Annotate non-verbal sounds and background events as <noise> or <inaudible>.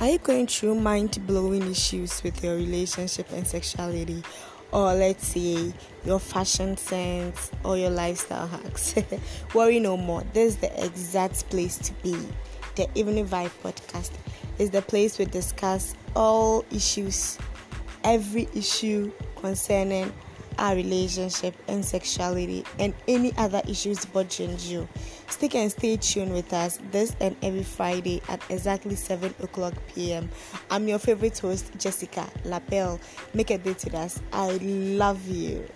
Are you going through mind blowing issues with your relationship and sexuality? Or let's say your fashion sense or your lifestyle hacks? <laughs> Worry no more. This is the exact place to be. The Evening Vibe podcast is the place we discuss all issues, every issue concerning our relationship and sexuality and any other issues bothering you. Stick and stay tuned with us this and every Friday at exactly 7 o'clock p.m. I'm your favorite host, Jessica Lapel. Make a date with us. I love you.